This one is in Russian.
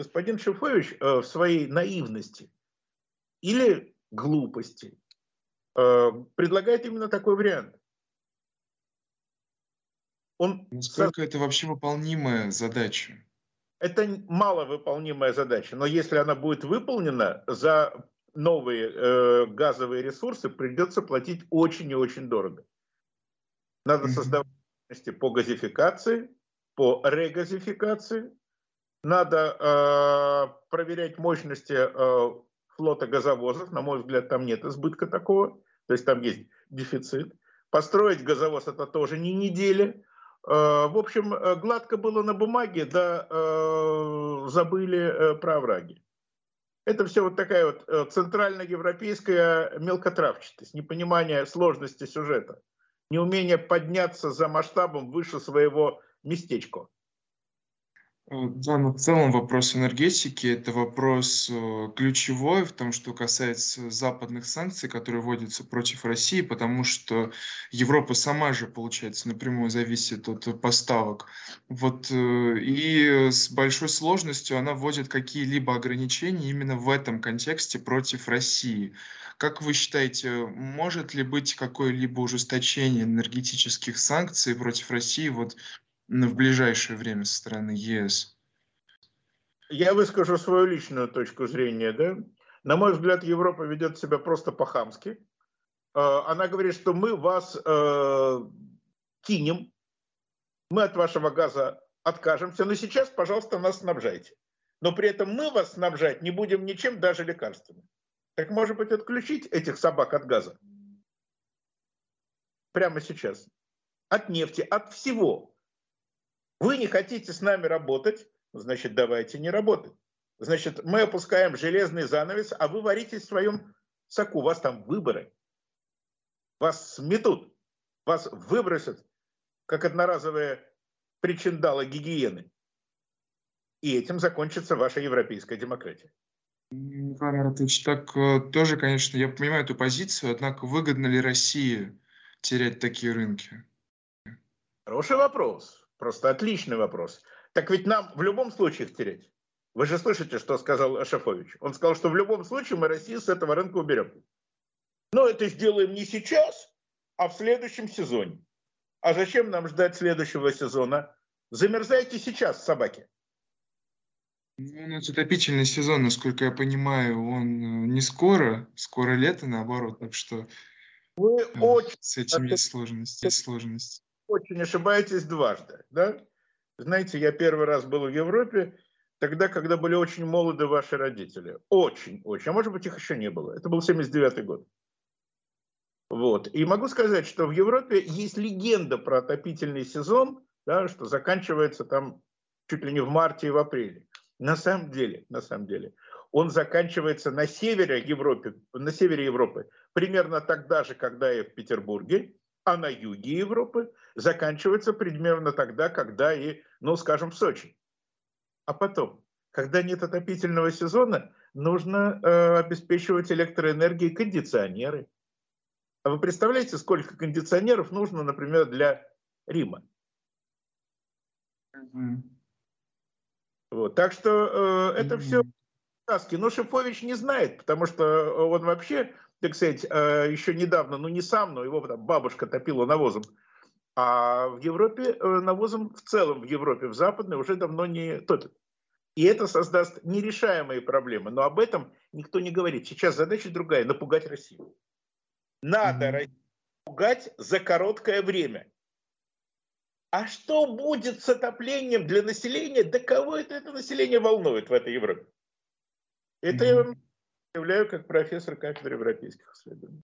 господин Шифович э, в своей наивности или глупости э, предлагает именно такой вариант. Он Насколько со... это вообще выполнимая задача? Это маловыполнимая задача, но если она будет выполнена, за новые э, газовые ресурсы придется платить очень и очень дорого. Надо mm-hmm. создавать по газификации, по регазификации, надо э, проверять мощности э, флота газовозов. На мой взгляд, там нет избытка такого. То есть там есть дефицит. Построить газовоз это тоже не недели. Э, в общем, э, гладко было на бумаге, да э, забыли э, про овраги. Это все вот такая вот э, центральноевропейская мелкотравчатость, непонимание сложности сюжета, неумение подняться за масштабом выше своего местечка. Э, да, но в целом вопрос энергетики– это вопрос э, ключевой в том, что касается западных санкций, которые вводятся против России, потому что Европа сама же, получается, напрямую зависит от поставок. Вот, э, и с большой сложностью она вводит какие-либо ограничения именно в этом контексте против России. Как вы считаете, может ли быть какое-либо ужесточение энергетических санкций против России вот в ближайшее время со стороны ЕС? Я выскажу свою личную точку зрения. Да? На мой взгляд, Европа ведет себя просто по-хамски. Э, она говорит, что мы вас э, кинем, мы от вашего газа откажемся, но сейчас, пожалуйста, нас снабжайте. Но при этом мы вас снабжать не будем ничем, даже лекарствами. Так может быть отключить этих собак от газа? Прямо сейчас. От нефти, от всего. Вы не хотите с нами работать, значит, давайте не работать. Значит, мы опускаем железный занавес, а вы варитесь в своем соку. У вас там выборы. Вас сметут, вас выбросят, как одноразовые причиндалы гигиены. И этим закончится ваша европейская демократия. Михаил Маратович, так э, тоже, конечно, я понимаю эту позицию, однако выгодно ли России терять такие рынки? Хороший вопрос. Просто отличный вопрос. Так ведь нам в любом случае их терять. Вы же слышите, что сказал Шафович. Он сказал, что в любом случае мы Россию с этого рынка уберем. Но это сделаем не сейчас, а в следующем сезоне. А зачем нам ждать следующего сезона? Замерзайте сейчас, собаки. Ну, у нас отопительный сезон, насколько я понимаю, он э, не скоро, скоро лето, наоборот, так что Вы э, очень с этим есть сложности, есть сложности очень ошибаетесь дважды. Да? Знаете, я первый раз был в Европе, тогда, когда были очень молоды ваши родители. Очень, очень. А может быть, их еще не было. Это был 79 год. Вот. И могу сказать, что в Европе есть легенда про отопительный сезон, да, что заканчивается там чуть ли не в марте и в апреле. На самом деле, на самом деле, он заканчивается на севере Европы, на севере Европы примерно тогда же, когда и в Петербурге, а на юге Европы заканчивается примерно тогда, когда и, ну, скажем, в Сочи. А потом, когда нет отопительного сезона, нужно э, обеспечивать электроэнергией кондиционеры. А вы представляете, сколько кондиционеров нужно, например, для Рима? Mm-hmm. Вот, так что э, это mm-hmm. все сказки. Но Шипович не знает, потому что он вообще так сказать, э, еще недавно, ну не сам, но его там бабушка топила навозом. А в Европе э, навозом в целом, в Европе, в западной уже давно не топят. И это создаст нерешаемые проблемы. Но об этом никто не говорит. Сейчас задача другая – напугать Россию. Надо mm-hmm. Россию пугать за короткое время. А что будет с отоплением для населения? Да кого это, это население волнует в этой Европе? Это mm-hmm. Являю как профессор кафедры европейских исследований.